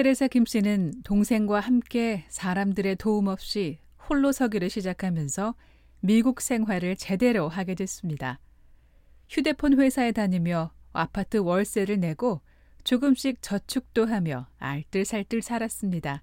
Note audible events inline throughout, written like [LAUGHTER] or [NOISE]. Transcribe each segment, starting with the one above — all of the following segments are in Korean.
테레사 김 씨는 동생과 함께 사람들의 도움 없이 홀로 서기를 시작하면서 미국 생활을 제대로 하게 됐습니다. 휴대폰 회사에 다니며 아파트 월세를 내고 조금씩 저축도 하며 알뜰살뜰 살았습니다.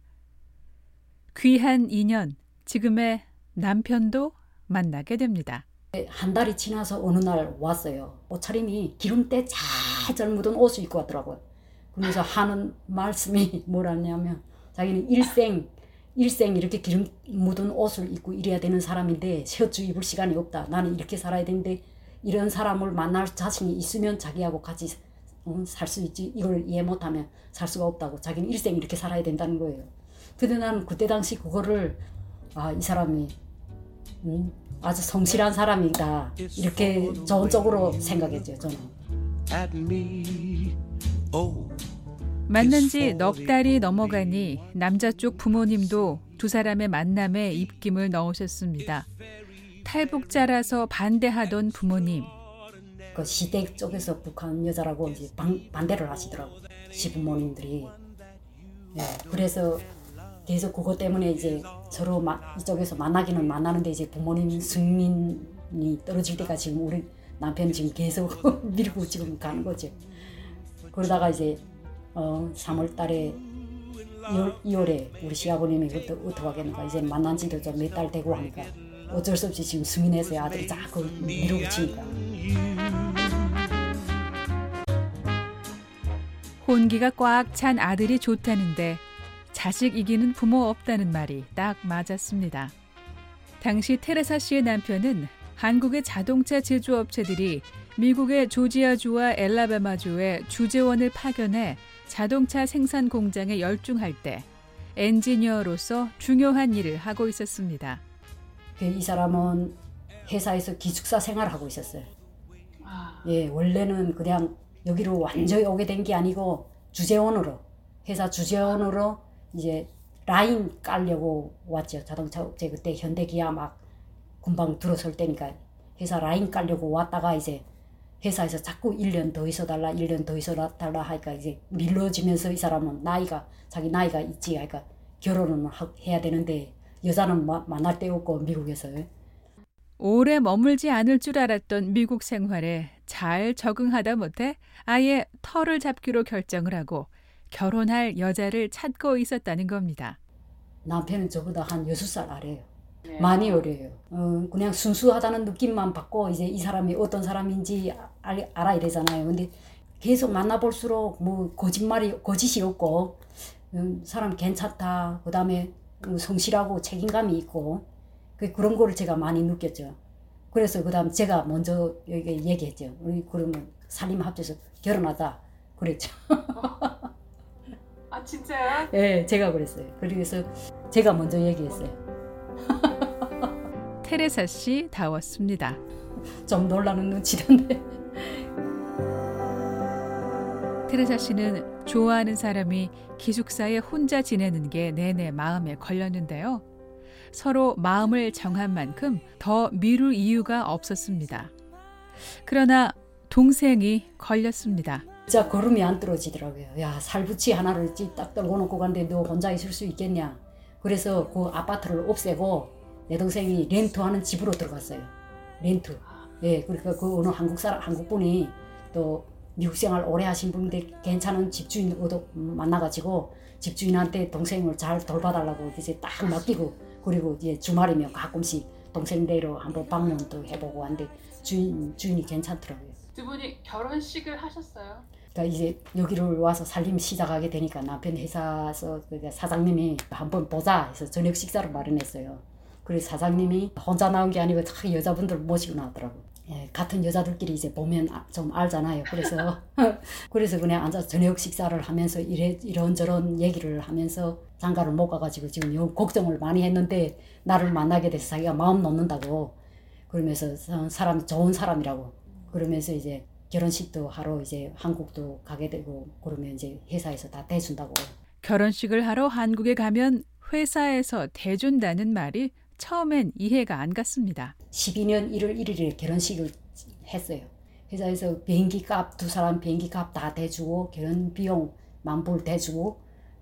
귀한 인연, 지금의 남편도 만나게 됩니다. 한 달이 지나서 어느 날 왔어요. 옷차림이 기름때 잘잘 묻은 옷을 입고 왔더라고요. 그러면서 하는 말씀이 뭐라냐면 자기는 일생 일생 이렇게 기름 묻은 옷을 입고 이래야 되는 사람인데 셔츠 입을 시간이 없다. 나는 이렇게 살아야 되는데 이런 사람을 만날 자신이 있으면 자기하고 같이 어, 살수 있지. 이걸 이해 못하면 살 수가 없다고. 자기는 일생 이렇게 살아야 된다는 거예요. 근데 나는 그때 당시 그거를 아 이 사람이 음, 아주 성실한 사람이다 이렇게 쪽으로 생각했죠 저는. 만난 지 넉 달이 넘어가니 남자 쪽 부모님도 두 사람의 만남에 입김을 넣으셨습니다. 탈북자라서 반대하던 부모님. 그 시댁 쪽에서 북한 여자라고 이제 반, 반대를 하시더라고 시부모님들이. 네, 그래서 계속 그것 때문에 이제 서로 마, 이쪽에서 만나기는 만나는데 이제 부모님 승인이 떨어질 때가 지금 우리 남편 지금 계속 [LAUGHS] 밀고 지금 가는 거죠. 그러다가 이제 어, 3월 달에 2월, 2월에 우리 시아버님이 그때 어떻게 하겠는가 이제 만난 지도 좀 몇 달 되고 하니까 어쩔 수 없이 지금 승인해서 아들이 자꾸 밀어붙이니까. 혼기가 꽉 찬 아들이 좋다는데 자식 이기는 부모 없다는 말이 딱 맞았습니다. 당시 테레사 씨의 남편은 한국의 자동차 제조업체들이 미국의 조지아주와 엘라바마주에 주재원을 파견해 자동차 생산 공장에 열중할 때 엔지니어로서 중요한 일을 하고 있었습니다. 그이 사람은 회사에서 기숙사 생활을 하고 있었어요. 예, 원래는 그냥 여기로 완전히 오게 된 게 아니고 주재원으로 회사 주재원으로 이제 라인 깔려고 왔죠. 자동차 업체 그때 현대기아 막 금방 들어설 때니까 회사 라인 깔려고 왔다가 이제 회사에서 자꾸 1년 더 있어 달라 1년 더 있어 달라 하니까 이제 밀러지면서 이 사람은 나이가 자기 나이가 있지 하니까 결혼을 해야 되는데 여자는 마, 만날 데 없고 미국에서 오래 머물지 않을 줄 알았던 미국 생활에 잘 적응하다 못해 아예 터를 잡기로 결정을 하고 결혼할 여자를 찾고 있었다는 겁니다. 남편은 저보다 한 6살 아래요. 네. 많이 어려요. 어, 그냥 순수하다는 느낌만 받고 이제 이 사람이 어떤 사람인지 알, 알아야 되잖아요. 근데 계속 만나볼수록 뭐 거짓말이 거짓이 없고 음, 사람 괜찮다. 그다음에 뭐 성실하고 책임감이 있고 그 그런 거를 제가 많이 느꼈죠. 그래서 그다음 제가 먼저 여기 얘기했죠. 우리 그러면 살림 합쳐서 결혼하자 그랬죠. [LAUGHS] 아 진짜요? 네, 제가 그랬어요. 그래서 제가 먼저 얘기했어요. 테레사 씨 다웠습니다. 좀 놀라는 눈치던데. 테레사 씨는 좋아하는 사람이 기숙사에 혼자 지내는 게 내내 마음에 걸렸는데요. 서로 마음을 정한 만큼 더 미룰 이유가 없었습니다. 그러나 동생이 걸렸습니다. 진짜 걸음이 안 떨어지더라고요. 야 살부치 하나를 딱 떨고 놓고 갔는데 너 혼자 있을 수 있겠냐. 그래서 그 아파트를 없애고 내 동생이 렌트하는 집으로 들어갔어요. 렌트. 예, 그러니까 그 어느 한국 사람 한국 분이 또 미국 생활 오래 하신 분인데 괜찮은 집주인 얻어 만나가지고 집주인한테 동생을 잘 돌봐달라고 이제 딱 맡기고 그리고 이제 주말이면 가끔씩 동생 댁로 한번 방문도 해보고 한데 주인 주인이 괜찮더라고요. 두 분이 결혼식을 하셨어요? 그러니까 이제 여기를 와서 살림 시작하게 되니까 남편 회사에서 그러니까 사장님이 한번 보자 해서 저녁 식사를 마련했어요. 그래서 사장님이 혼자 나온 게 아니고 다 여자분들 모시고 나왔더라고. 예, 같은 여자들끼리 이제 보면 아, 좀 알잖아요. 그래서 [LAUGHS] 그래서 그냥 앉아서 저녁 식사를 하면서 이래 이런저런 얘기를 하면서 장가를 못 가가지고 지금 요 걱정을 많이 했는데 나를 만나게 돼서 자기가 마음 놓는다고 그러면서 사람 좋은 사람이라고 그러면서 이제 결혼식도 하러 이제 한국도 가게 되고 그러면 이제 회사에서 다 대준다고. 결혼식을 하러 한국에 가면 회사에서 대준다는 말이 처음엔 이해가 안 갔습니다. 12년 1월 1일에 결혼식을 했어요. 회사에서 비행기 값, 두 사람 비행기 값 다 대주고, 결혼 비용 만불 대주고,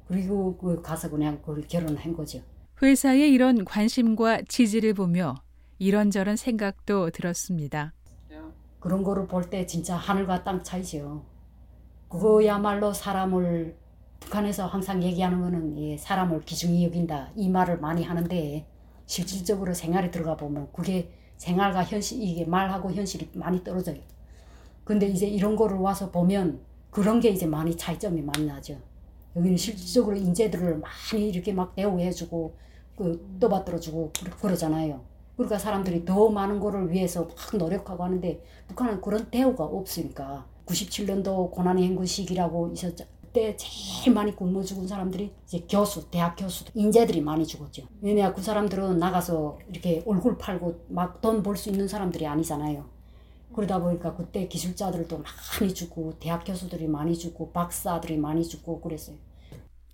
그리고 그 가서 그냥 그걸 결혼한 거죠. 회사의 이런 관심과 지지를 보며 이런저런 생각도 들었습니다. 그런 거를 볼 때 진짜 하늘과 땅 차이죠. 그거야말로 사람을 북한에서 항상 얘기하는 거는 예, 사람을 기중히 여긴다 이 말을 많이 하는데 실질적으로 생활에 들어가 보면 그게 생활과 현실 이게 말하고 현실이 많이 떨어져요. 근데 이제 이런 거를 와서 보면 그런 게 이제 많이 차이점이 많이 나죠. 여기는 실질적으로 인재들을 많이 이렇게 막 대우해주고 그 떠받들어주고 그러잖아요. 그러니까 사람들이 더 많은 거를 위해서 막 노력하고 하는데 북한은 그런 대우가 없으니까 97년도 고난의 행군 시기라고 있었죠. 그때 제일 많이 굶어 죽은 사람들이 이제 교수, 대학 교수, 인재들이 많이 죽었죠. 왜냐 그 사람들은 나가서 이렇게 얼굴 팔고 막 돈 벌 수 있는 사람들이 아니잖아요. 그러다 보니까 그때 기술자들도 많이 죽고 대학 교수들이 많이 죽고 박사들이 많이 죽고 그랬어요.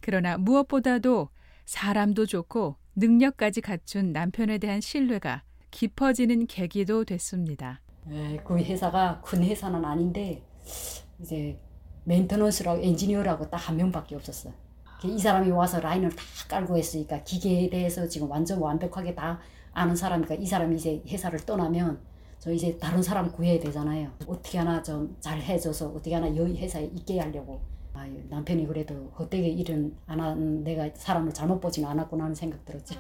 그러나 무엇보다도 사람도 좋고 능력까지 갖춘 남편에 대한 신뢰가 깊어지는 계기도 됐습니다. 네, 그 회사가 큰 회사는 아닌데 이제 멘테넌스라고 엔지니어라고 딱 한 명밖에 없었어. 이 사람이 와서 라인을 다 깔고 했으니까 기계에 대해서 지금 완전 완벽하게 다 아는 사람이니까 이 사람이 이제 회사를 떠나면 저 이제 다른 사람 구해야 되잖아요. 어떻게 하나 좀 잘 해줘서 어떻게 하나 여기 회사에 있게 하려고. 아유, 남편이 그래도 헛되게 일은 안 한 내가 사람을 잘못 보지는 않았구나 하는 생각 들었죠.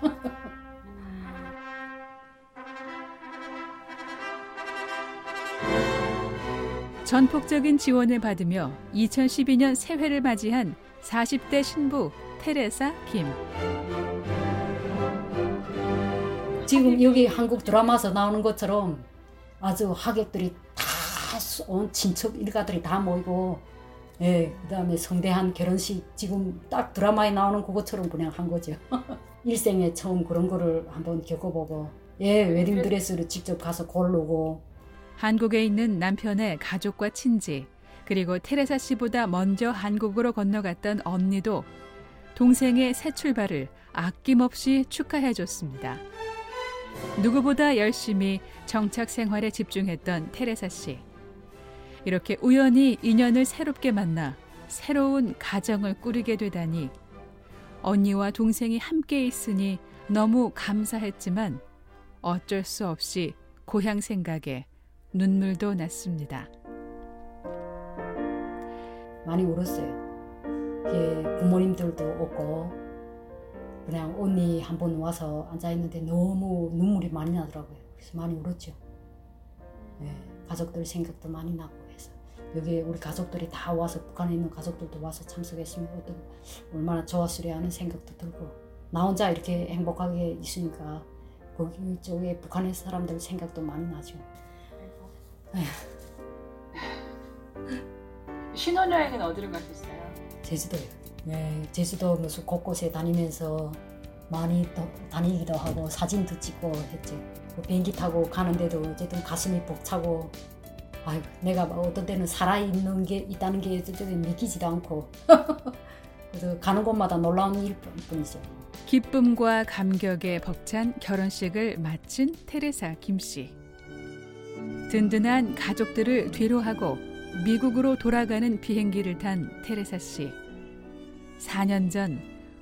전폭적인 지원을 받으며 2012년 새해를 맞이한 40대 신부 테레사 김. 지금 여기 한국 드라마에서 나오는 것처럼 아주 하객들이 다 온 친척 일가들이 다 모이고 예, 그다음에 성대한 결혼식 지금 딱 드라마에 나오는 그것처럼 그냥 한 거죠. [LAUGHS] 일생에 처음 그런 거를 한번 겪어보고 예, 웨딩 드레스를 직접 가서 고르고 한국에 있는 남편의 가족과 친지, 그리고 테레사 씨보다 먼저 한국으로 건너갔던 언니도 동생의 새 출발을 아낌없이 축하해 줬습니다. 누구보다 열심히 정착 생활에 집중했던 테레사 씨. 이렇게 우연히 인연을 새롭게 만나 새로운 가정을 꾸리게 되다니 언니와 동생이 함께 있으니 너무 감사했지만 어쩔 수 없이 고향 생각에 눈물도 났습니다. 많이 울었어요. 예, 부모님들도 없고 그냥 언니 한 번 와서 앉아 있는데 너무 눈물이 많이 나더라고요. 그래서 많이 울었죠. 예, 가족들 생각도 많이 나고 해서 여기 우리 가족들이 다 와서 북한에 있는 가족들도 와서 참석했으면 어떤 얼마나 좋았으려 하는 생각도 들고 나 혼자 이렇게 행복하게 있으니까 거기 쪽에 북한의 사람들 생각도 많이 나죠. 신혼여행은 어디로 가셨어요? 제주도요. 네, 제주도 무슨 곳곳에 다니면서 많이 더 다니기도 하고 사진도 찍고 했죠. 그 비행기 타고 가는데도 어쨌든 가슴이 벅차고 아유 내가 막 어떤 때는 살아 있는 게 있다는 게 믿기지도 않고 [LAUGHS] 그래서 가는 곳마다 놀라운 일뿐이죠. 기쁨과 감격에 벅찬 결혼식을 마친 테레사 김 씨. 든든한 가족들을 뒤로 하고 미국으로 돌아가는 비행기를 탄 테레사 씨. 4년 전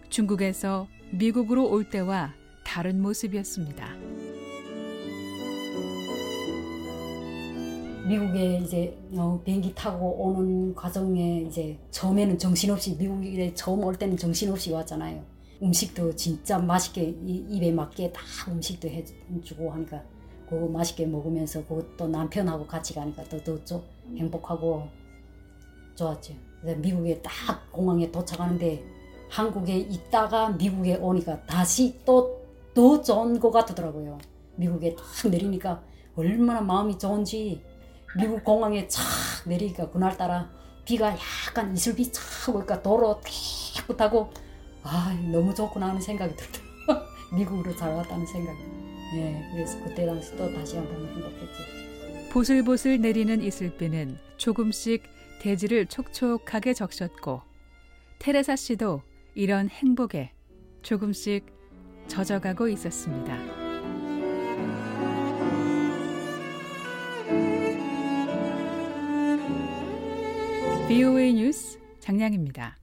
중국에서 미국으로 올 때와 다른 모습이었습니다. 미국에 이제 어, 비행기 타고 오는 과정에 이제 처음에는 정신없이 미국에 처음 올 때는 정신없이 왔잖아요. 음식도 진짜 맛있게 입에 맞게 다 음식도 해주고 하니까 그거 맛있게 먹으면서 그것도 남편하고 같이 가니까 더, 더 행복하고 좋았죠. 미국에 딱 공항에 도착하는데 한국에 있다가 미국에 오니까 다시 또 더 좋은 것 같더라고요. 미국에 딱 내리니까 얼마나 마음이 좋은지 미국 공항에 착 내리니까 그날따라 비가 약간 이슬비 착 오니까 도로 깨끗하고 아 너무 좋구나 하는 생각이 들더라고요. [LAUGHS] 미국으로 잘 왔다는 생각이. 예, 그래서 그때 당시 또 다시 한 번 행복했죠. 보슬보슬 내리는 이슬비는 조금씩 대지를 촉촉하게 적셨고 테레사 씨도 이런 행복에 조금씩 젖어가고 있었습니다. VOA 뉴스 장량입니다.